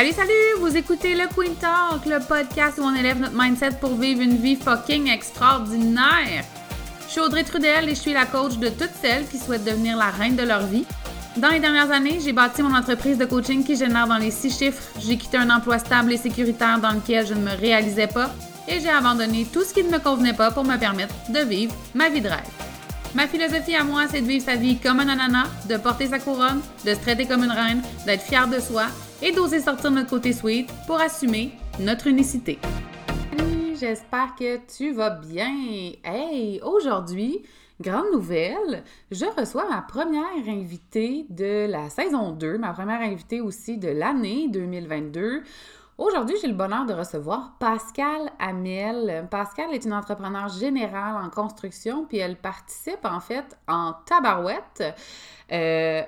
Salut, salut! Vous écoutez le Queen Talk, le podcast où on élève notre mindset pour vivre une vie fucking extraordinaire. Je suis Audrey Trudel et je suis la coach de toutes celles qui souhaitent devenir la reine de leur vie. Dans les dernières années, j'ai bâti mon entreprise de coaching qui génère dans les six chiffres. J'ai quitté un emploi stable et sécuritaire dans lequel je ne me réalisais pas et j'ai abandonné tout ce qui ne me convenait pas pour me permettre de vivre ma vie de rêve. Ma philosophie à moi, c'est de vivre sa vie comme un ananas, de porter sa couronne, de se traiter comme une reine, d'être fière de soi et d'oser sortir notre côté sweet pour assumer notre unicité. J'espère que tu vas bien. Hey, aujourd'hui, grande nouvelle, je reçois ma première invitée de la saison 2, ma première invitée aussi de l'année 2022. Aujourd'hui, j'ai le bonheur de recevoir Pascal Amiel. Pascal est une entrepreneure générale en construction, puis elle participe en fait en tabarouette euh,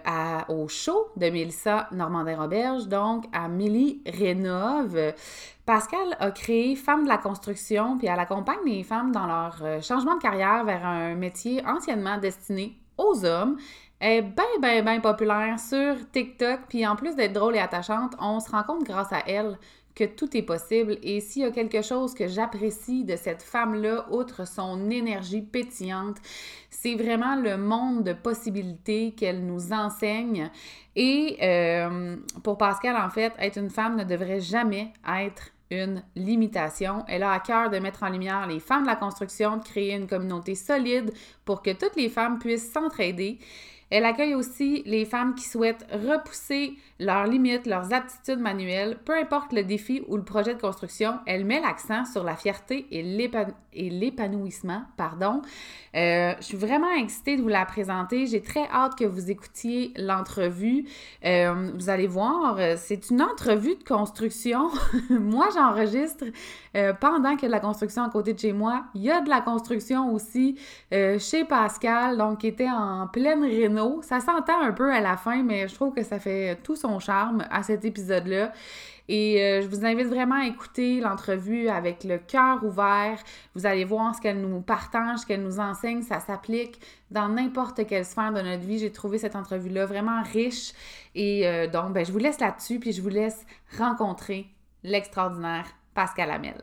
au show de Mélissa Normandin-Roberge, donc à Millie Rénove. Pascal a créé Femmes de la construction, puis elle accompagne les femmes dans leur euh, changement de carrière vers un métier anciennement destiné aux hommes. Elle est bien, bien, bien populaire sur TikTok, puis en plus d'être drôle et attachante, on se rend compte grâce à elle que tout est possible. Et s'il y a quelque chose que j'apprécie de cette femme-là, outre son énergie pétillante, c'est vraiment le monde de possibilités qu'elle nous enseigne. Et euh, pour Pascal, en fait, être une femme ne devrait jamais être une limitation. Elle a à cœur de mettre en lumière les femmes de la construction, de créer une communauté solide pour que toutes les femmes puissent s'entraider. Elle accueille aussi les femmes qui souhaitent repousser leurs limites, leurs aptitudes manuelles, peu importe le défi ou le projet de construction. Elle met l'accent sur la fierté et l'épanouissement. Pardon. Euh, je suis vraiment excitée de vous la présenter. J'ai très hâte que vous écoutiez l'entrevue. Euh, vous allez voir, c'est une entrevue de construction. moi, j'enregistre euh, pendant qu'il y a de la construction à côté de chez moi. Il y a de la construction aussi chez Pascal, donc qui était en pleine Ça s'entend un peu à la fin, mais je trouve que ça fait tout son charme à cet épisode-là. Et euh, je vous invite vraiment à écouter l'entrevue avec le cœur ouvert. Vous allez voir ce qu'elle nous partage, ce qu'elle nous enseigne. Ça s'applique dans n'importe quelle sphère de notre vie. J'ai trouvé cette entrevue-là vraiment riche. Et euh, donc, ben, je vous laisse là-dessus, puis je vous laisse rencontrer l'extraordinaire Pascal Amel.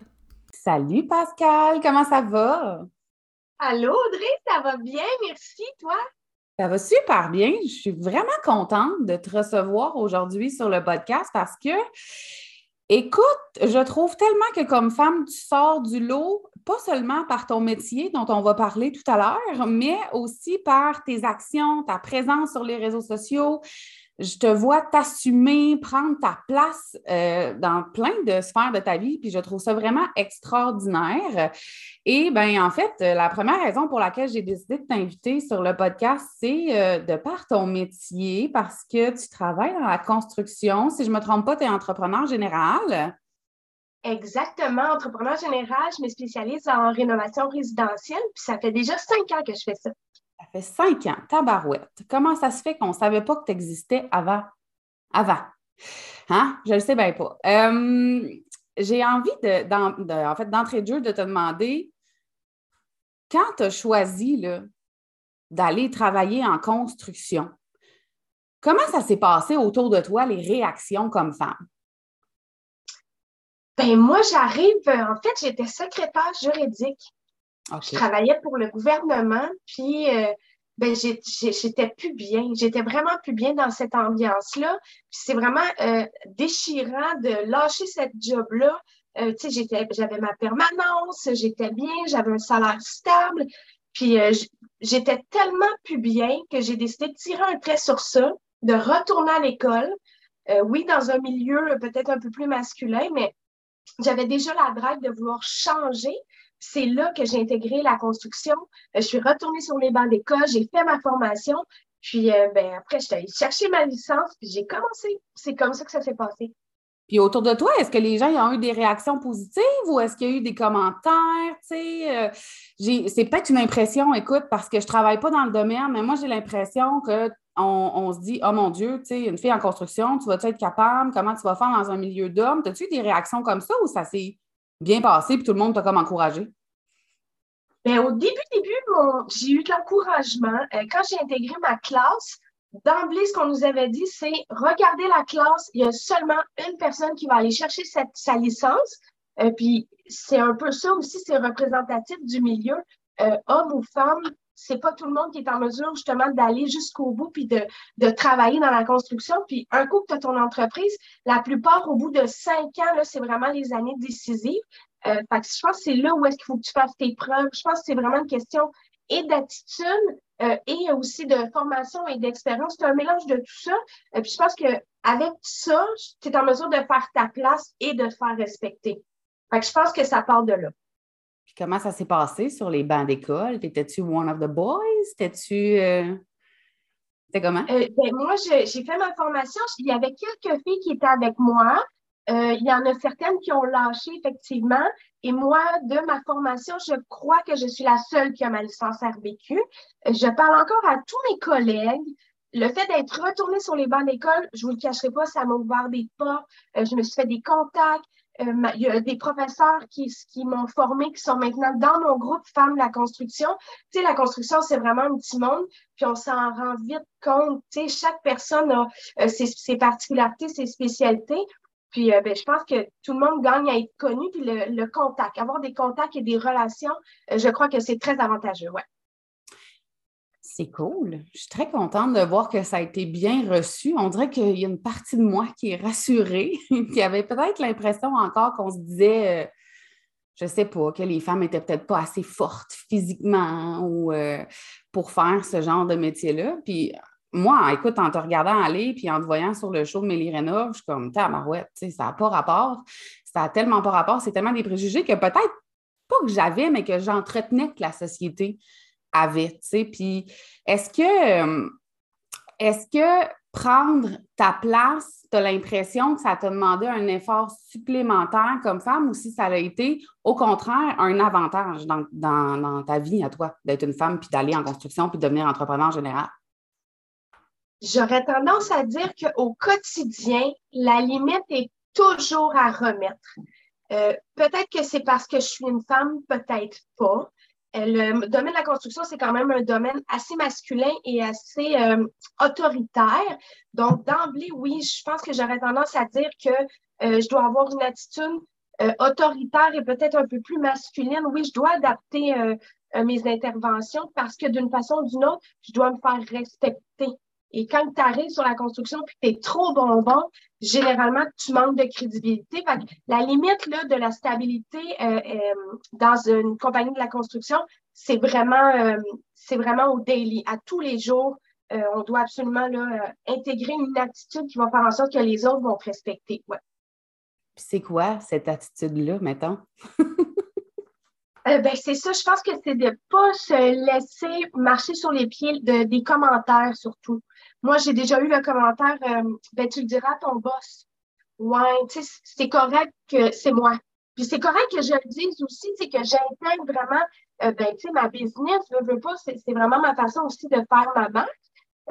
Salut Pascal, comment ça va? Allô Audrey, ça va bien, merci, toi? Ça va super bien. Je suis vraiment contente de te recevoir aujourd'hui sur le podcast parce que, écoute, je trouve tellement que comme femme, tu sors du lot, pas seulement par ton métier dont on va parler tout à l'heure, mais aussi par tes actions, ta présence sur les réseaux sociaux, je te vois t'assumer, prendre ta place euh, dans plein de sphères de ta vie, puis je trouve ça vraiment extraordinaire. Et bien, en fait, la première raison pour laquelle j'ai décidé de t'inviter sur le podcast, c'est euh, de par ton métier, parce que tu travailles dans la construction. Si je ne me trompe pas, tu es entrepreneur général. Exactement, entrepreneur général, je me spécialise en rénovation résidentielle, puis ça fait déjà cinq ans que je fais ça. Ça fait cinq ans, tabarouette. Comment ça se fait qu'on ne savait pas que tu existais avant? Avant. Hein? Je ne le sais bien pas. Euh, j'ai envie de, en fait, d'entrée de jeu de te demander quand tu as choisi d'aller travailler en construction, comment ça s'est passé autour de toi, les réactions comme femme? Ben moi, j'arrive, en fait, j'étais secrétaire juridique. Je travaillais pour le gouvernement, puis euh, ben, j'étais plus bien. J'étais vraiment plus bien dans cette ambiance-là. c'est vraiment euh, déchirant de lâcher cette job-là. Euh, j'avais ma permanence, j'étais bien, j'avais un salaire stable. Puis j'étais tellement plus bien que j'ai décidé de tirer un trait sur ça, de retourner à l'école. oui, dans un milieu peut-être un peu plus masculin, mais j'avais déjà la drive de vouloir changer c'est là que j'ai intégré la construction. Euh, je suis retournée sur les bancs d'école, j'ai fait ma formation, puis euh, ben, après, je suis allée chercher ma licence, puis j'ai commencé. C'est comme ça que ça s'est passé. Puis autour de toi, est-ce que les gens ont eu des réactions positives ou est-ce qu'il y a eu des commentaires? Euh, c'est peut-être une impression, écoute, parce que je ne travaille pas dans le domaine, mais moi, j'ai l'impression qu'on on se dit, oh mon Dieu, tu sais, une fille en construction, tu vas-tu être capable? Comment tu vas faire dans un milieu d'hommes? As-tu eu des réactions comme ça ou ça s'est bien passé, puis tout le monde t'a comme encouragé? Bien, au début, début, j'ai eu de l'encouragement. Euh, quand j'ai intégré ma classe, d'emblée, ce qu'on nous avait dit, c'est regardez la classe, il y a seulement une personne qui va aller chercher sa licence. Euh, puis c'est un peu ça aussi, c'est représentatif du milieu, euh, homme ou femme. C'est pas tout le monde qui est en mesure justement d'aller jusqu'au bout puis de, de travailler dans la construction. Puis un coup que tu as ton entreprise, la plupart, au bout de cinq ans, là, c'est vraiment les années décisives. Euh, fait que je pense que c'est là où est-ce qu'il faut que tu fasses tes preuves. Je pense que c'est vraiment une question et d'attitude euh, et aussi de formation et d'expérience. C'est un mélange de tout ça. Et puis je pense qu'avec ça, tu es en mesure de faire ta place et de te faire respecter. Fait que je pense que ça part de là. Comment ça s'est passé sur les bancs d'école? Étais-tu one of the boys? Étais-tu. Euh... Comment? Euh, ben, moi, j'ai fait ma formation. Il y avait quelques filles qui étaient avec moi. Euh, il y en a certaines qui ont lâché, effectivement. Et moi, de ma formation, je crois que je suis la seule qui a ma licence RBQ. Je parle encore à tous mes collègues. Le fait d'être retournée sur les bancs d'école, je vous le cacherai pas, ça m'a ouvert des portes. Euh, je me suis fait des contacts. Il y a des professeurs qui, qui m'ont formé, qui sont maintenant dans mon groupe Femmes de la construction. Tu sais, la construction, c'est vraiment un petit monde, puis on s'en rend vite compte. Tu sais, chaque personne a ses, ses, particularités, ses spécialités. Puis euh, ben, je pense que tout le monde gagne à être connu, puis le, contact, avoir des contacts et des relations, euh, je crois que c'est très avantageux, ouais. C'est cool. Je suis très contente de voir que ça a été bien reçu. On dirait qu'il y a une partie de moi qui est rassurée, qui avait peut-être l'impression encore qu'on se disait, euh, je ne sais pas, que les femmes n'étaient peut-être pas assez fortes physiquement ou pour faire ce genre de métier-là. Puis moi, écoute, en te regardant aller puis en te voyant sur le show de je suis comme, tabarouette, tu sais, ça n'a pas rapport. Ça n'a tellement pas rapport. C'est tellement des préjugés que peut-être pas que j'avais, mais que j'entretenais que la société avait, tu sais. Puis est-ce que, euh, est-ce que prendre ta place, tu as l'impression que ça t'a demandé un effort supplémentaire comme femme ou si ça a été, au contraire, un avantage dans, dans ta vie à toi, d'être une femme puis d'aller en construction puis de devenir entrepreneur en général? J'aurais tendance à dire qu'au quotidien, la limite est toujours à remettre. Euh, peut-être que c'est parce que je suis une femme, peut-être pas. Euh, le domaine de la construction, c'est quand même un domaine assez masculin et assez euh, autoritaire. Donc, d'emblée, oui, je pense que j'aurais tendance à dire que je dois avoir une attitude autoritaire et peut-être un peu plus masculine. Oui, je dois adapter mes interventions parce que d'une façon ou d'une autre, je dois me faire respecter. Et quand tu arrives sur la construction puis tu es trop bonbon, généralement, tu manques de crédibilité. la limite là, de la stabilité euh, euh, dans une compagnie de la construction, c'est vraiment, euh, c'est vraiment au daily. À tous les jours, on doit absolument là, intégrer une attitude qui va faire en sorte que les autres vont te respecter. Ouais. c'est quoi cette attitude-là, mettons? ben, c'est ça, je pense que c'est de ne pas se laisser marcher sur les pieds de, des commentaires surtout. Moi, j'ai déjà eu le commentaire, euh, ben, tu le diras à ton boss. Ouais, tu sais, c'est correct que c'est moi. Puis c'est correct que je le dise aussi, c'est que j'intègre vraiment, euh, ben, tu sais, ma business, je veux pas, c'est vraiment ma façon aussi de faire ma marque.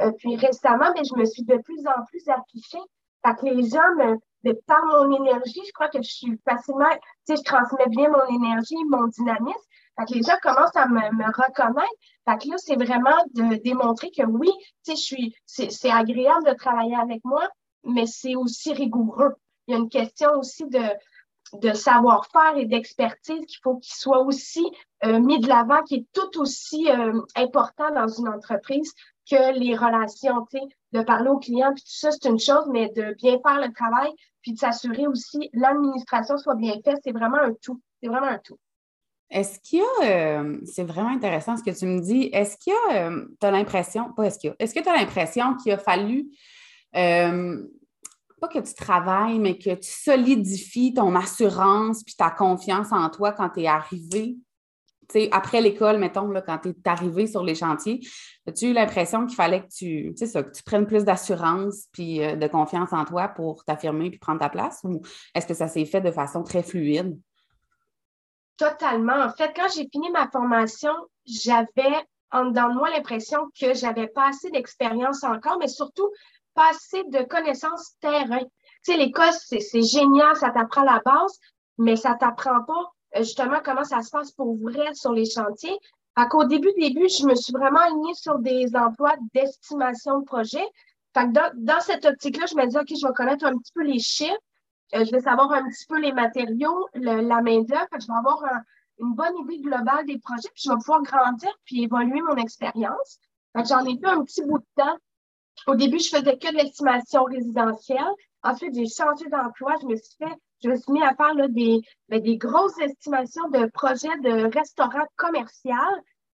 Euh, puis récemment, ben, je me suis de plus en plus affichée. Fait que les gens me, de par mon énergie, je crois que je suis facilement, tu sais, je transmets bien mon énergie, mon dynamisme. Fait que les gens commencent à me, me reconnaître. Fait que là, c'est vraiment de démontrer que oui, tu sais, je suis, c'est agréable de travailler avec moi, mais c'est aussi rigoureux. Il y a une question aussi de, de savoir-faire et d'expertise qu'il faut qu'il soit aussi euh, mis de l'avant, qui est tout aussi euh, important dans une entreprise que les relations, tu sais, de parler aux clients, puis tout ça, c'est une chose, mais de bien faire le travail, puis de s'assurer aussi l'administration soit bien faite, c'est vraiment un tout. C'est vraiment un tout. Est-ce qu'il y a, euh, c'est vraiment intéressant ce que tu me dis, est-ce qu'il y a, euh, tu as l'impression, pas est-ce qu'il y a, est-ce que tu as l'impression qu'il a fallu, euh, pas que tu travailles, mais que tu solidifies ton assurance puis ta confiance en toi quand tu es arrivé, sais, après l'école, mettons, là, quand tu es arrivé sur les chantiers, as-tu eu l'impression qu'il fallait que tu, ça, que tu prennes plus d'assurance puis de confiance en toi pour t'affirmer puis prendre ta place? Ou est-ce que ça s'est fait de façon très fluide? Totalement. En fait, quand j'ai fini ma formation, j'avais en dedans de moi l'impression que j'avais pas assez d'expérience encore, mais surtout pas assez de connaissances terrain. Tu sais, l'école, c'est génial, ça t'apprend la base, mais ça t'apprend pas euh, justement comment ça se passe pour vrai sur les chantiers. Fait qu'au début, début, je me suis vraiment alignée sur des emplois d'estimation de projet. Fait que dans, dans cette optique-là, je me dis, OK, je vais connaître un petit peu les chiffres. Euh, je vais savoir un petit peu les matériaux, la main-d'œuvre. Je vais avoir une bonne idée globale des projets, puis je vais pouvoir grandir puis évoluer mon expérience. J'en ai fait un petit bout de temps. Au début, je faisais que de l'estimation résidentielle. Ensuite, j'ai changé d'emploi. Je me suis fait, je me suis mis à faire là, des, ben, des grosses estimations de projets de restaurants commerciaux.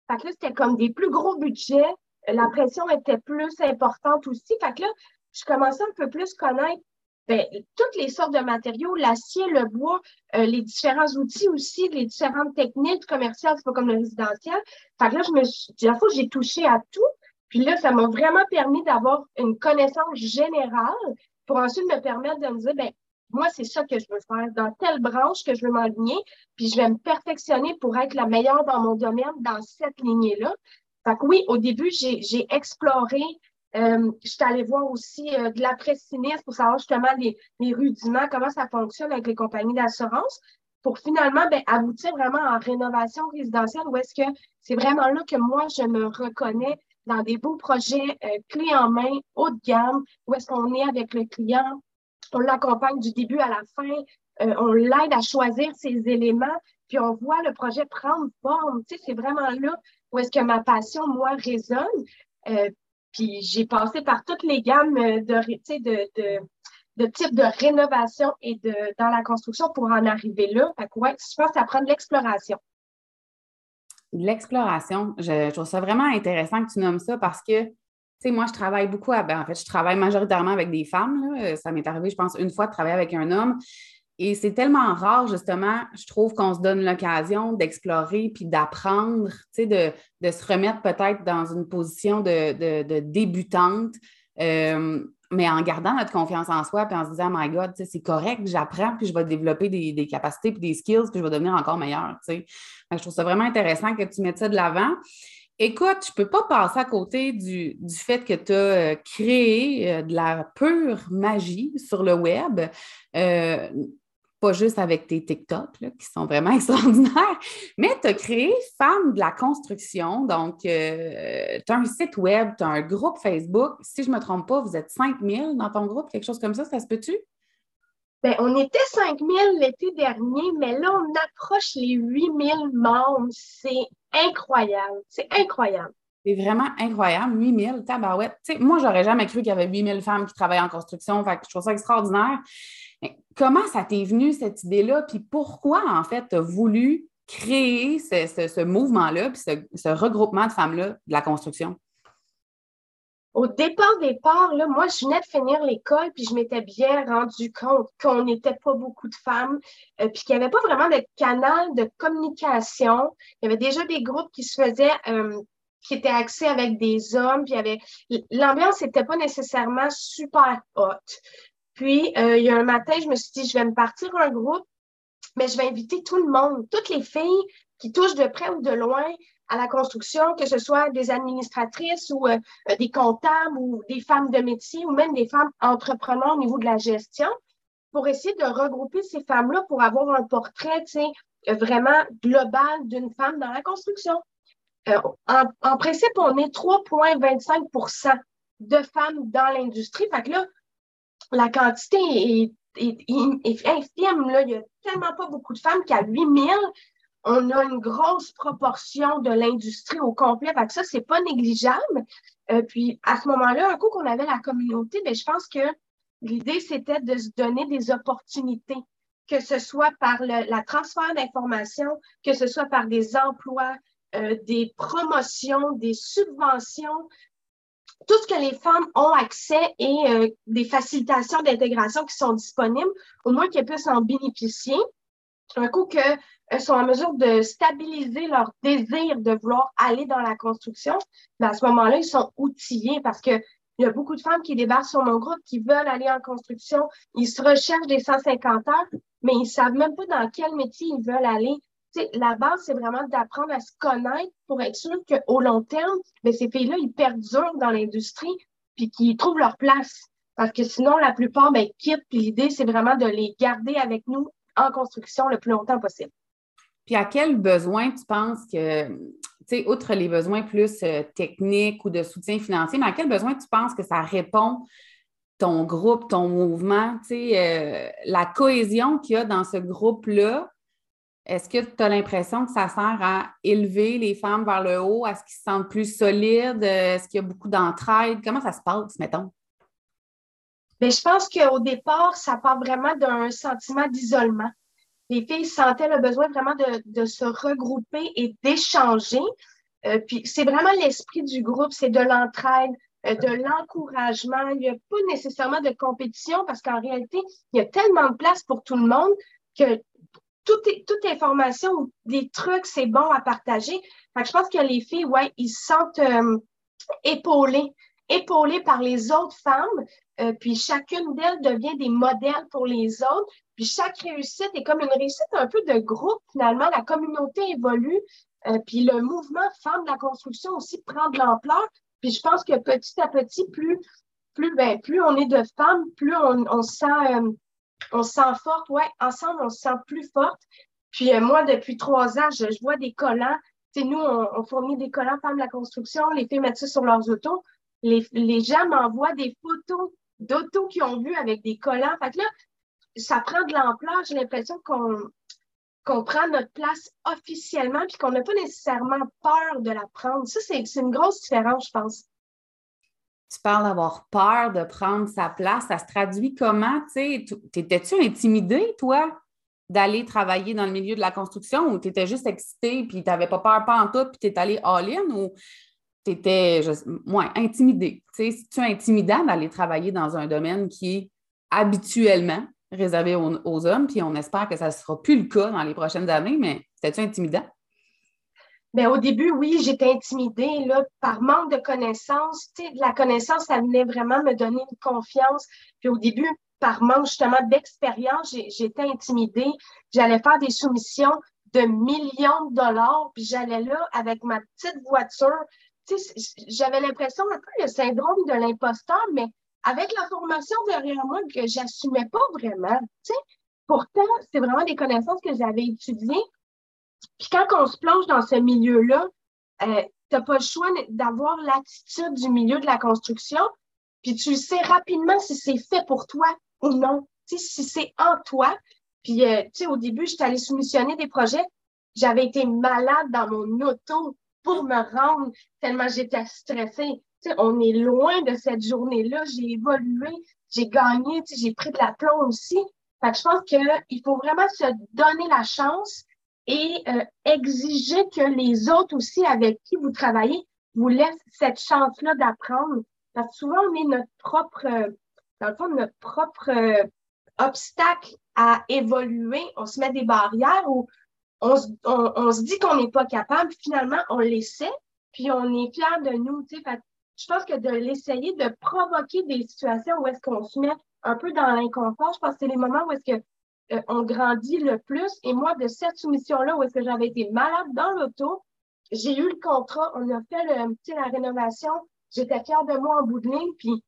Fait que là, c'était comme des plus gros budgets. La pression était plus importante aussi. Fait que là, je commençais un peu plus connaître ben, toutes les sortes de matériaux, l'acier, le bois, euh, les différents outils aussi, les différentes techniques commerciales, c'est pas comme le résidentiel. Fait que là, je me suis, la fois, j'ai touché à tout. Puis là, ça m'a vraiment permis d'avoir une connaissance générale pour ensuite me permettre de me dire, ben, moi, c'est ça que je veux faire, dans telle branche que je veux m'aligner, puis je vais me perfectionner pour être la meilleure dans mon domaine, dans cette lignée-là. Fait que oui, au début, j'ai exploré euh, je suis allée voir aussi euh, de l'après-sinistre pour savoir justement les, les, rudiments, comment ça fonctionne avec les compagnies d'assurance, pour finalement ben, aboutir vraiment en rénovation résidentielle où est-ce que c'est vraiment là que moi, je me reconnais dans des beaux projets euh, clés en main, haut de gamme, où est-ce qu'on est avec le client, on l'accompagne du début à la fin, euh, on l'aide à choisir ses éléments, puis on voit le projet prendre forme. Tu sais, c'est vraiment là où est-ce que ma passion, moi, résonne. Euh, puis j'ai passé par toutes les gammes de, de, de, de types de rénovation et de dans la construction pour en arriver là. Fait que ouais, je pense que ça prend de l'exploration. L'exploration, je, trouve ça vraiment intéressant que tu nommes ça parce que, tu sais, moi, je travaille beaucoup, ben, en fait, je travaille majoritairement avec des femmes. Ça m'est arrivé, je pense, une fois de travailler avec un homme. Et c'est tellement rare, justement, je trouve qu'on se donne l'occasion d'explorer puis d'apprendre, sais, de, se remettre peut-être dans une position de, débutante, euh, mais en gardant notre confiance en soi puis en se disant, my God, c'est correct, j'apprends puis je vais développer des, capacités puis des skills puis je vais devenir encore meilleur, tu sais. Je trouve ça vraiment intéressant que tu mettes ça de l'avant. Écoute, je ne peux pas passer à côté du, fait que tu as euh, créé euh, de la pure magie sur le web pas juste avec tes TikTok, qui sont vraiment extraordinaires, mais tu as créé Femmes de la construction. Donc, euh, tu as un site web, tu as un groupe Facebook. Si je ne me trompe pas, vous êtes 5000 dans ton groupe, quelque chose comme ça, ça se peut-tu? Bien, on était 5000 l'été dernier, mais là, on approche les 8000 membres. C'est incroyable. C'est incroyable. C'est vraiment incroyable. 8000, tabarouette. Tu sais, moi, j'aurais jamais cru qu'il y avait 8000 femmes qui travaillent en construction. Fait que je trouve ça extraordinaire comment ça t'est venu cette idée-là? Puis pourquoi, en fait, tu as voulu créer ce, mouvement-là, puis ce, regroupement de femmes-là de la construction? Au départ, départ, là, moi, je venais de finir l'école, puis je m'étais bien rendu compte qu'on n'était pas beaucoup de femmes, euh, puis qu'il n'y avait pas vraiment de canal de communication. Il y avait déjà des groupes qui se faisaient, euh, qui étaient axés avec des hommes, puis l'ambiance n'était pas nécessairement super haute. Puis, euh, il y a un matin, je me suis dit, je vais me partir un groupe, mais je vais inviter tout le monde, toutes les filles qui touchent de près ou de loin à la construction, que ce soit des administratrices ou euh, des comptables ou des femmes de métier ou même des femmes entrepreneurs au niveau de la gestion, pour essayer de regrouper ces femmes-là pour avoir un portrait vraiment global d'une femme dans la construction. Euh, en, en, principe, on est 3,25% de femmes dans l'industrie. Fait que là, la quantité est, est, infime. Là. Il n'y a tellement pas beaucoup de femmes qu'à 8000, on a une grosse proportion de l'industrie au complet. Fait que ça, pas négligeable. Euh, puis, à ce moment-là, un coup qu'on avait la communauté, bien, je pense que l'idée, c'était de se donner des opportunités, que ce soit par le la transfert d'informations, que ce soit par des emplois, euh, des promotions, des subventions, tout ce que les femmes ont accès et euh, des facilitations d'intégration qui sont disponibles, au moins qu'elles puissent en bénéficier. Un coup qu'elles sont en mesure de stabiliser leur désir de vouloir aller dans la construction, ben, à ce moment-là, ils sont outillés parce que il y a beaucoup de femmes qui débarquent sur mon groupe qui veulent aller en construction. Ils se recherchent des 150 heures, mais ils savent même pas dans quel métier ils veulent aller la base, c'est vraiment d'apprendre à se connaître pour être sûr qu'au long terme, ben, ces filles-là, ils perdurent dans l'industrie puis qu'ils trouvent leur place. Parce que sinon, la plupart ben, quittent. L'idée, c'est vraiment de les garder avec nous en construction le plus longtemps possible. Puis à quel besoin tu penses que, tu sais, outre les besoins plus euh, techniques ou de soutien financier, mais à quel besoin tu penses que ça répond ton groupe, ton mouvement, tu euh, la cohésion qu'il y a dans ce groupe-là, est-ce que tu as l'impression que ça sert à élever les femmes vers le haut, à ce qu'ils se sentent plus solides? Est-ce qu'il y a beaucoup d'entraide? Comment ça se passe, mettons? Bien, je pense qu'au départ, ça part vraiment d'un sentiment d'isolement. Les filles sentaient le besoin vraiment de, se regrouper et d'échanger. Euh, puis c'est vraiment l'esprit du groupe, c'est de l'entraide, euh, de l'encouragement. Il n'y a pas nécessairement de compétition parce qu'en réalité, il y a tellement de place pour tout le monde que toute, toute information ou des trucs, c'est bon à partager. Fait que je pense que les filles, ouais, ils se sentent euh, épaulées, épaulées par les autres femmes. Euh, puis chacune d'elles devient des modèles pour les autres. Puis chaque réussite est comme une réussite un peu de groupe. Finalement, la communauté évolue. Euh, puis le mouvement Femmes de la construction aussi prend de l'ampleur. Puis je pense que petit à petit, plus, plus, ben, plus on est de femmes, plus on, on sent on se sent forte, ouais, ensemble, on se sent plus forte. Puis euh, moi, depuis trois ans, je, vois des collants. Tu nous, on, fournit des collants femmes de la construction, les filles mettent ça sur leurs autos. Les, les gens m'envoient des photos d'autos qu'ils ont vues avec des collants. Fait que là, ça prend de l'ampleur. J'ai l'impression qu'on qu'on prend notre place officiellement puis qu'on n'a pas nécessairement peur de la prendre. Ça, c'est une grosse différence, je pense tu parles d'avoir peur de prendre sa place. Ça se traduit comment? T'étais-tu intimidée, toi, d'aller travailler dans le milieu de la construction ou tu étais juste excitée puis tu n'avais pas peur, pas en tout, puis tu es allée all-in ou tu étais moins intimidée? C'est-tu intimidant d'aller travailler dans un domaine qui est habituellement réservé aux, aux hommes, puis on espère que ça ne sera plus le cas dans les prochaines années, mais c'était-tu intimidant? Mais au début, oui, j'étais intimidée là, par manque de connaissances. Tu sais, la connaissance, ça venait vraiment me donner une confiance. Puis au début, par manque justement d'expérience, j'étais intimidée. J'allais faire des soumissions de millions de dollars, puis j'allais là avec ma petite voiture. Tu sais, j'avais l'impression un peu le syndrome de l'imposteur, mais avec la formation derrière moi que j'assumais pas vraiment. Tu sais, pourtant, c'est vraiment des connaissances que j'avais étudiées, puis quand on se plonge dans ce milieu-là, euh, tu n'as pas le choix d'avoir l'attitude du milieu de la construction, puis tu sais rapidement si c'est fait pour toi ou non, si c'est en toi. Puis, euh, tu sais, au début, j'étais allée soumissionner des projets. J'avais été malade dans mon auto pour me rendre tellement j'étais stressée. Tu sais, on est loin de cette journée-là. J'ai évolué, j'ai gagné, j'ai pris de la plomb aussi. Fait je pense qu'il faut vraiment se donner la chance et euh, exiger que les autres aussi avec qui vous travaillez vous laissent cette chance-là d'apprendre. Parce que souvent, on est notre propre, dans le fond, notre propre euh, obstacle à évoluer. On se met des barrières ou on, on, se dit qu'on n'est pas capable, finalement, on l'essaie, puis on est fier de nous. Je pense que de l'essayer, de provoquer des situations où est-ce qu'on se met un peu dans l'inconfort, je pense que c'est les moments où est-ce que euh, on grandit le plus. Et moi, de cette soumission-là, où est-ce que j'avais été malade dans l'auto, j'ai eu le contrat, on a fait la rénovation, j'étais fière de moi en bout de ligne, puis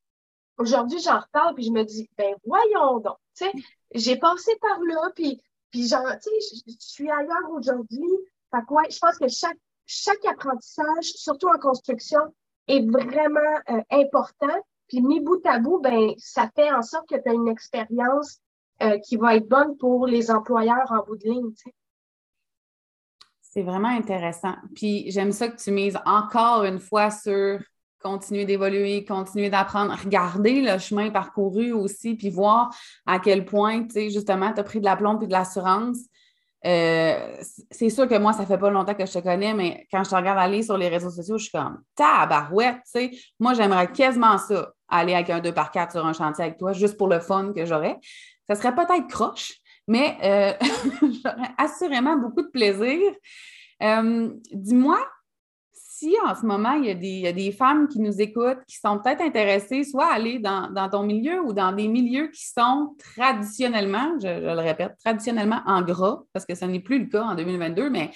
aujourd'hui, j'en reparle, puis je me dis, ben voyons donc, tu sais, j'ai passé par là, puis, puis genre, tu je suis ailleurs aujourd'hui. Fait quoi, je pense que chaque, chaque apprentissage, surtout en construction, est vraiment euh, important. Puis mis bout à bout, ben ça fait en sorte que tu as une expérience euh, qui va être bonne pour les employeurs en bout de ligne. C'est vraiment intéressant. Puis j'aime ça que tu mises encore une fois sur continuer d'évoluer, continuer d'apprendre, regarder le chemin parcouru aussi, puis voir à quel point, tu sais, justement, tu as pris de la plombe et de l'assurance. Euh, c'est sûr que moi, ça fait pas longtemps que je te connais, mais quand je te regarde aller sur les réseaux sociaux, je suis comme tabarouette, tu sais. Moi, j'aimerais quasiment ça, aller avec un 2 par 4 sur un chantier avec toi, juste pour le fun que j'aurais. Ça serait peut-être croche, mais euh, j'aurais assurément beaucoup de plaisir. Euh, dis-moi si en ce moment, il y, a des, femmes qui nous écoutent, qui sont peut-être intéressées soit à aller dans, ton milieu ou dans des milieux qui sont traditionnellement, je, le répète, traditionnellement en gras, parce que ce n'est plus le cas en 2022, mais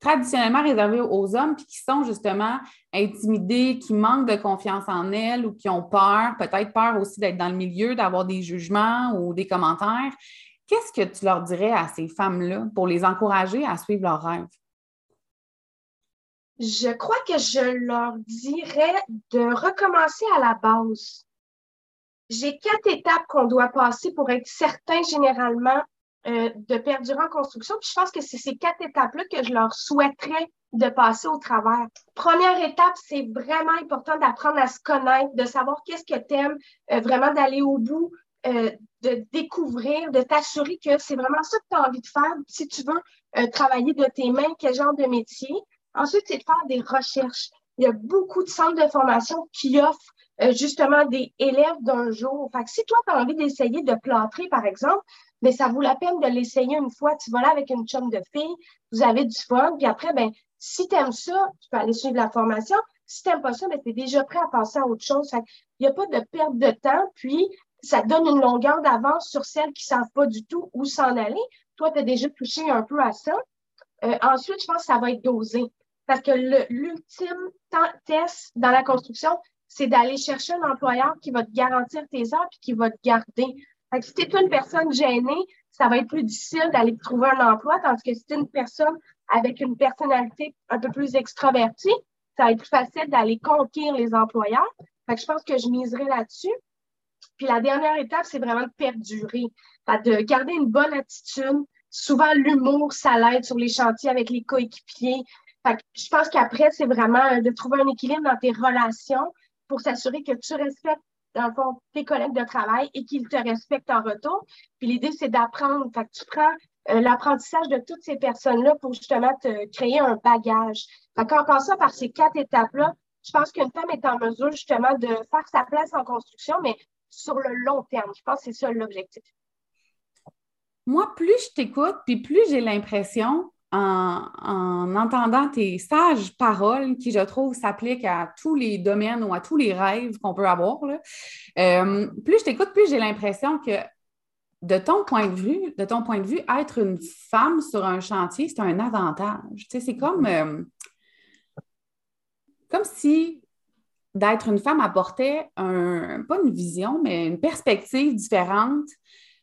traditionnellement réservés aux hommes, puis qui sont justement intimidés, qui manquent de confiance en elles ou qui ont peur, peut-être peur aussi d'être dans le milieu, d'avoir des jugements ou des commentaires. Qu'est-ce que tu leur dirais à ces femmes-là pour les encourager à suivre leurs rêves? Je crois que je leur dirais de recommencer à la base. J'ai quatre étapes qu'on doit passer pour être certain généralement euh, de perdurer en construction. Puis je pense que c'est ces quatre étapes-là que je leur souhaiterais de passer au travers. Première étape, c'est vraiment important d'apprendre à se connaître, de savoir qu'est-ce que tu aimes, euh, vraiment d'aller au bout, euh, de découvrir, de t'assurer que c'est vraiment ça que tu as envie de faire. Si tu veux euh, travailler de tes mains, quel genre de métier. Ensuite, c'est de faire des recherches. Il y a beaucoup de centres de formation qui offrent justement des élèves d'un jour. Fait que si toi, tu as envie d'essayer de plâtrer, par exemple, mais ça vaut la peine de l'essayer une fois. Tu vas là avec une chum de filles, vous avez du fun, puis après, ben, si tu aimes ça, tu peux aller suivre la formation. Si tu n'aimes pas ça, ben, tu es déjà prêt à passer à autre chose. Il n'y a pas de perte de temps, puis ça donne une longueur d'avance sur celles qui ne savent pas du tout où s'en aller. Toi, tu as déjà touché un peu à ça. Euh, ensuite, je pense que ça va être dosé. Parce que l'ultime test dans la construction, c'est d'aller chercher un employeur qui va te garantir tes heures et qui va te garder. Fait que si tu es une personne gênée, ça va être plus difficile d'aller trouver un emploi, tandis que si tu es une personne avec une personnalité un peu plus extravertie, ça va être plus facile d'aller conquérir les employeurs. Fait que je pense que je miserai là-dessus. Puis la dernière étape, c'est vraiment de perdurer, de garder une bonne attitude. Souvent, l'humour, ça l'aide sur les chantiers avec les coéquipiers. Fait que je pense qu'après, c'est vraiment de trouver un équilibre dans tes relations pour s'assurer que tu respectes, dans le fond, tes collègues de travail et qu'ils te respectent en retour. Puis l'idée, c'est d'apprendre. Fait que tu prends euh, l'apprentissage de toutes ces personnes-là pour justement te créer un bagage. en passant par ces quatre étapes-là, je pense qu'une femme est en mesure justement de faire sa place en construction, mais sur le long terme. Je pense que c'est ça l'objectif. Moi, plus je t'écoute, puis plus j'ai l'impression, en, entendant tes sages paroles, qui je trouve s'appliquent à tous les domaines ou à tous les rêves qu'on peut avoir, euh, plus je t'écoute, plus j'ai l'impression que de ton point de vue, de ton point de vue, être une femme sur un chantier, c'est un avantage. c'est comme, euh, comme si d'être une femme apportait un, pas une vision, mais une perspective différente.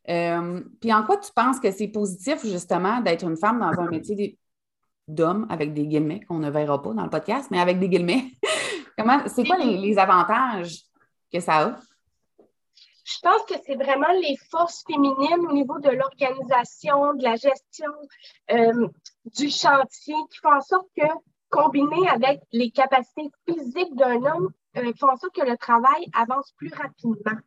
Euh, puis en quoi tu penses que c'est positif, justement, d'être une femme dans un métier d'homme, avec des guillemets, qu'on ne verra pas dans le podcast, mais avec des guillemets? Comment, c'est quoi les, avantages que ça a? Je pense que c'est vraiment les forces féminines au niveau de l'organisation, de la gestion euh, du chantier qui font en sorte que, combiné avec les capacités physiques d'un homme, euh, font en sorte que le travail avance plus rapidement.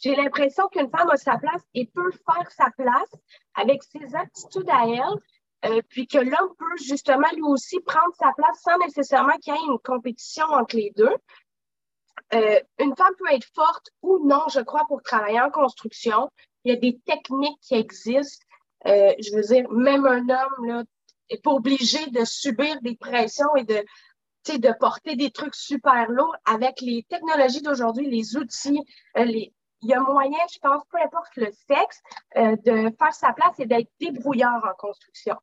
J'ai l'impression qu'une femme a sa place et peut faire sa place avec ses attitudes à elle, euh, puis que l'homme peut justement lui aussi prendre sa place sans nécessairement qu'il y ait une compétition entre les deux. Euh, une femme peut être forte ou non, je crois, pour travailler en construction. Il y a des techniques qui existent. Euh, je veux dire, même un homme n'est pas obligé de subir des pressions et de, de porter des trucs super lourds. Avec les technologies d'aujourd'hui, les outils, euh, les, il y a moyen, je pense, peu importe le sexe, de faire sa place et d'être débrouillard en construction.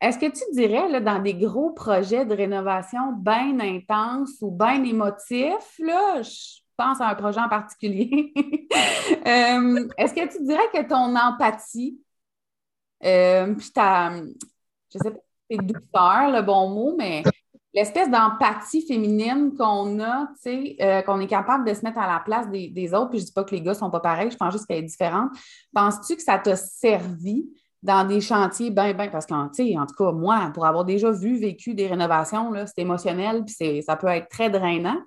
Est-ce que tu dirais, là, dans des gros projets de rénovation bien intenses ou bien émotifs, là, je pense à un projet en particulier, euh, est-ce que tu dirais que ton empathie, euh, puis ta, je sais pas si c'est douceur le bon mot, mais l'espèce d'empathie féminine qu'on a, tu sais, euh, qu'on est capable de se mettre à la place des, autres, puis je dis pas que les gars sont pas pareils, je pense juste qu'elle est différente. Penses-tu que ça t'a servi dans des chantiers, ben, ben, parce qu'en en tout cas, moi, pour avoir déjà vu, vécu des rénovations, c'est émotionnel, puis ça peut être très drainant.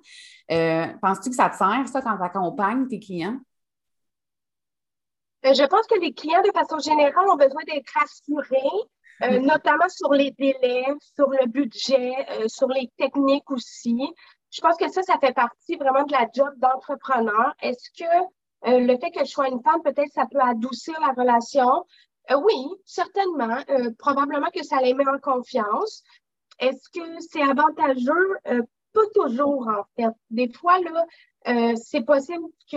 Euh, penses-tu que ça te sert, ça, quand tu accompagnes tes clients? Euh, je pense que les clients, de façon générale, ont besoin d'être rassurés, euh, notamment sur les délais, sur le budget, sur les techniques aussi. Je pense que ça, ça fait partie vraiment de la job d'entrepreneur. Est-ce que le fait que je sois une femme, peut-être ça peut adoucir la relation? Euh, oui, certainement. Euh, probablement que ça les met en confiance. Est-ce que c'est avantageux? Euh, pas toujours, en fait. Des fois, là, c'est possible que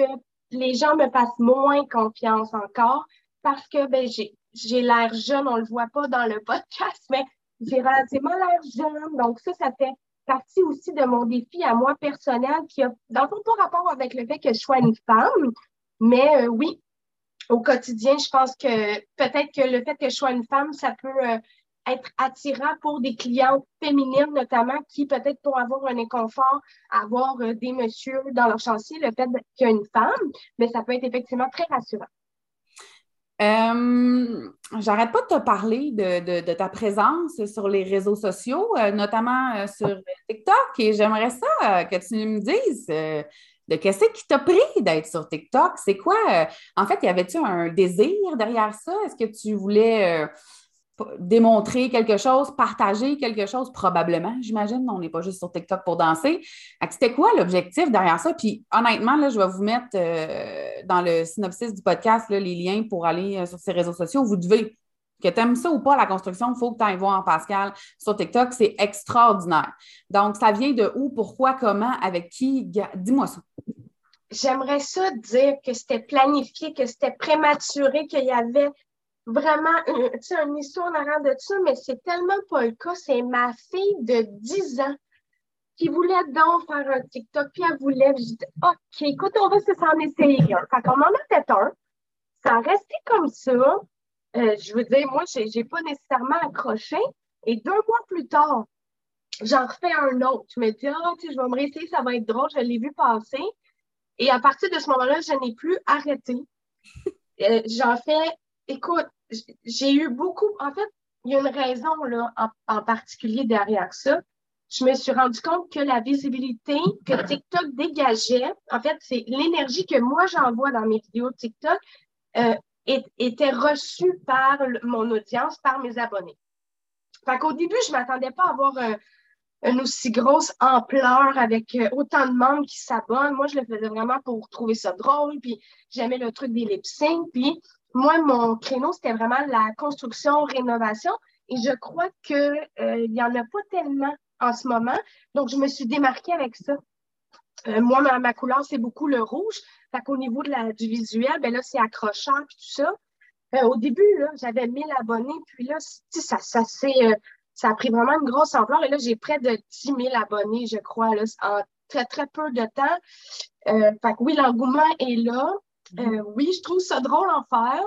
les gens me fassent moins confiance encore parce que ben, j'ai l'air jeune, on ne le voit pas dans le podcast, mais j'ai relativement l'air jeune. Donc, ça, ça fait partie aussi de mon défi à moi personnel qui a, dans le fond, pas rapport avec le fait que je sois une femme. Mais oui, au quotidien, je pense que peut-être que le fait que je sois une femme, ça peut euh, être attirant pour des clientes féminines, notamment, qui peut-être pour avoir un inconfort avoir euh, des messieurs dans leur chantier, le fait qu'il y a une femme, mais ça peut être effectivement très rassurant. Euh, j'arrête pas de te parler de, ta présence sur les réseaux sociaux, notamment sur TikTok, et j'aimerais ça que tu me dises de qu'est-ce qui t'a pris d'être sur TikTok? C'est quoi? Euh, en fait, y avait-tu un désir derrière ça? Est-ce que tu voulais euh, démontrer quelque chose, partager quelque chose? Probablement, j'imagine. On n'est pas juste sur TikTok pour danser. C'était quoi l'objectif derrière ça? Puis honnêtement, là, je vais vous mettre euh, dans le synopsis du podcast les liens pour aller sur ces réseaux sociaux. Vous devez que tu aimes ça ou pas, la construction, il faut que tu ailles voir Pascal sur TikTok. C'est extraordinaire. Donc, ça vient de où, pourquoi, comment, avec qui? Dis-moi ça. J'aimerais ça dire que c'était planifié, que c'était prématuré, qu'il y avait vraiment une, histoire en arrière de ça, mais c'est tellement pas le cas. C'est ma fille de 10 ans qui voulait donc faire un TikTok, puis elle voulait. Je dis, OK, écoute, on va s'en essayer un. Fait qu'on en a fait un. Ça resté comme ça. Euh, je veux dire, moi, je n'ai pas nécessairement accroché. Et deux mois plus tard, j'en refais un autre. Je me dis, ah, tu sais, je vais me réessayer, ça va être drôle. Je l'ai vu passer. Et à partir de ce moment-là, je n'ai plus arrêté. Euh, j'en fais, écoute, j'ai eu beaucoup. En fait, il y a une raison là, en, particulier derrière ça. Je me suis rendu compte que la visibilité que TikTok dégageait, en fait, c'est l'énergie que moi j'envoie dans mes vidéos TikTok, euh, était reçu par mon audience, par mes abonnés. Fait qu'au début, je ne m'attendais pas à avoir une aussi grosse ampleur avec euh, autant de membres qui s'abonnent. Moi, je le faisais vraiment pour trouver ça drôle, puis j'aimais le truc des lip sync. Puis moi, mon créneau, c'était vraiment la construction, rénovation. Et je crois qu'il euh, n'y en a pas tellement en ce moment. Donc, je me suis démarquée avec ça. Euh, moi, ma, couleur, c'est beaucoup le rouge. Fait qu'au niveau de la, du visuel, ben là, c'est accrochant et tout ça. Euh, au début, là, j'avais 1000 abonnés, puis là, ça, ça, euh, ça a pris vraiment une grosse ampleur. Et là, j'ai près de 10 000 abonnés, je crois, là, en très, très peu de temps. fait que oui, l'engouement est là. Mm-hmm. oui, je trouve ça drôle en faire.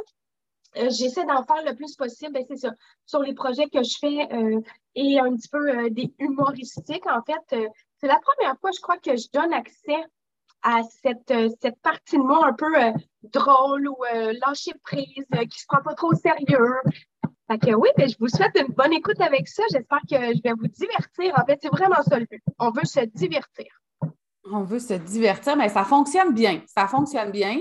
J'essaie d'en faire le plus possible, ben, c'est ça, sur les projets que je fais et un petit peu des humoristiques. En fait, c'est la première fois, je crois, que je donne accès à cette, euh, cette partie de moi un peu euh, drôle ou euh, lâcher prise, qui se prend pas trop au sérieux. Fait que oui, ben, je vous souhaite une bonne écoute avec ça. J'espère que je vais vous divertir. En fait, c'est vraiment ça le but. On veut se divertir. On veut se divertir, mais ça fonctionne bien. Ça fonctionne bien.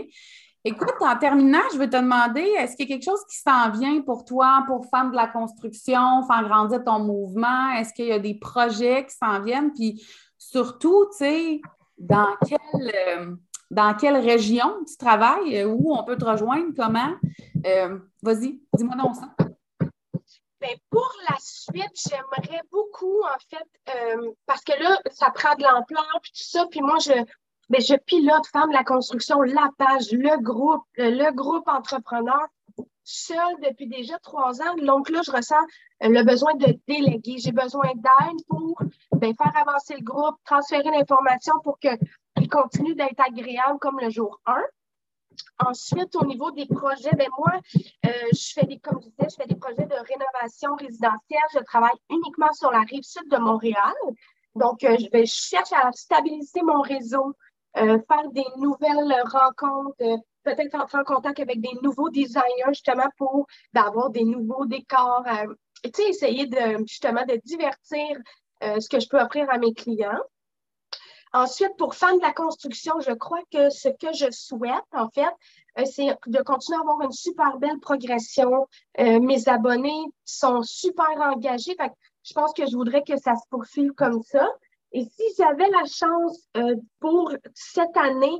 Écoute, en terminant, je vais te demander, est-ce qu'il y a quelque chose qui s'en vient pour toi, pour Femmes de la construction, faire grandir ton mouvement? Est-ce qu'il y a des projets qui s'en viennent? Puis surtout, tu sais, dans quelle, euh, dans quelle région tu travailles, euh, où on peut te rejoindre, comment? Euh, vas-y, dis-moi donc ça. Ben, pour la suite, j'aimerais beaucoup, en fait, parce que là, ça prend de l'ampleur, puis tout ça, puis moi, je, ben, je pilote Femmes de la construction, la page, le groupe, le groupe entrepreneur seule depuis déjà trois ans. Donc là, je ressens le besoin de déléguer. J'ai besoin d'aide pour ben, faire avancer le groupe, transférer l'information pour qu'il continue d'être agréable comme le jour 1. Ensuite, au niveau des projets, ben moi, euh, je fais des, comme je disais, je fais des projets de rénovation résidentielle. Je travaille uniquement sur la rive sud de Montréal. Donc, euh, je, cherche à stabiliser mon réseau, euh, faire des nouvelles rencontres, peut-être entrer en contact avec des nouveaux designers justement pour avoir des nouveaux décors. tu sais, essayer de justement de divertir euh, ce que je peux offrir à mes clients. Ensuite, pour fan de la construction, je crois que ce que je souhaite, en fait, euh, c'est de continuer à avoir une super belle progression. Euh, mes abonnés sont super engagés. je pense que je voudrais que ça se poursuive comme ça. Et si j'avais la chance pour cette année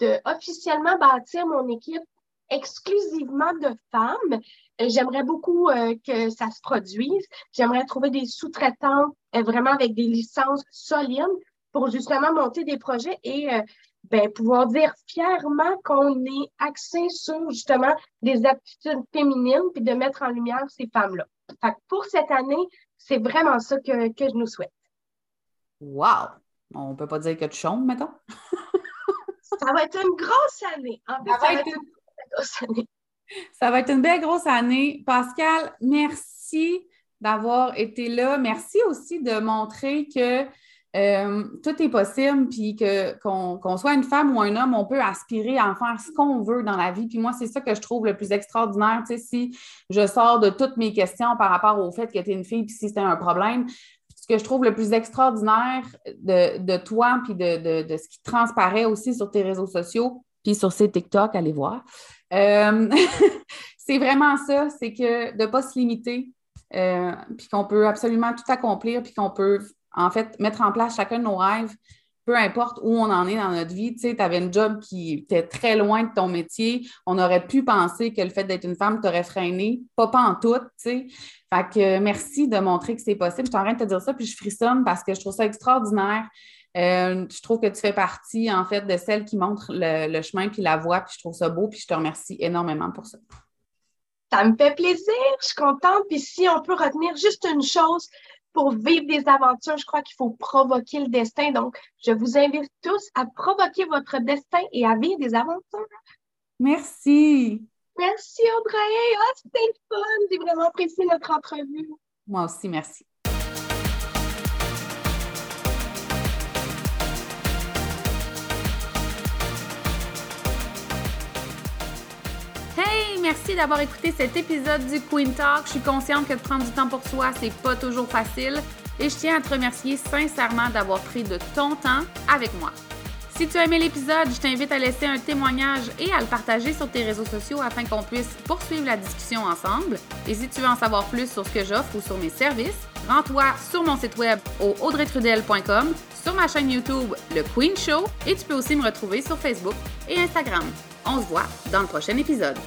de officiellement bâtir mon équipe exclusivement de femmes, euh, j'aimerais beaucoup euh, que ça se produise. J'aimerais trouver des sous-traitants euh, vraiment avec des licences solides pour justement monter des projets et ben, pouvoir dire fièrement qu'on est axé sur justement des aptitudes féminines puis de mettre en lumière ces femmes-là. pour cette année, c'est vraiment ça que, que, je nous souhaite. Wow! On ne peut pas dire que tu chantes, mettons. ça va être une grosse année. En fait, ça, va être une grosse année. Ça va être une belle grosse année. Pascal, merci d'avoir été là. Merci aussi de montrer que euh, tout est possible, puis qu'on, soit une femme ou un homme, on peut aspirer à en faire ce qu'on veut dans la vie. Puis moi, c'est ça que je trouve le plus extraordinaire. Tu sais, si je sors de toutes mes questions par rapport au fait que tu es une fille, puis si c'était un problème, ce que je trouve le plus extraordinaire de, toi, puis de, ce qui transparaît aussi sur tes réseaux sociaux, puis sur ces TikTok, allez voir. Euh, c'est vraiment ça, c'est que de ne pas se limiter, euh, puis qu'on peut absolument tout accomplir, puis qu'on peut en fait, mettre en place chacun de nos rêves, peu importe où on en est dans notre vie. Tu sais, tu avais un job qui était très loin de ton métier. On aurait pu penser que le fait d'être une femme t'aurait freiné. Pas, pas en tout, tu sais. Fait que merci de montrer que c'est possible. Je suis en train de te dire ça, puis je frissonne parce que je trouve ça extraordinaire. Euh, je trouve que tu fais partie, en fait, de celles qui montrent le, le chemin puis la voie, puis je trouve ça beau, puis je te remercie énormément pour ça. Ça me fait plaisir, je suis contente. Puis si on peut retenir juste une chose, pour vivre des aventures, je crois qu'il faut provoquer le destin. Donc, je vous invite tous à provoquer votre destin et à vivre des aventures. Merci. Merci Audrey. Ah, c'était fun. J'ai vraiment apprécié notre entrevue. Moi aussi, merci. Merci d'avoir écouté cet épisode du Queen Talk. Je suis consciente que de prendre du temps pour soi, c'est pas toujours facile. Et je tiens à te remercier sincèrement d'avoir pris de ton temps avec moi. Si tu as aimé l'épisode, je t'invite à laisser un témoignage et à le partager sur tes réseaux sociaux afin qu'on puisse poursuivre la discussion ensemble. Et si tu veux en savoir plus sur ce que j'offre ou sur mes services, rends-toi sur mon site web au audreytrudel.com, sur ma chaîne YouTube Le Queen Show et tu peux aussi me retrouver sur Facebook et Instagram. On se voit dans le prochain épisode.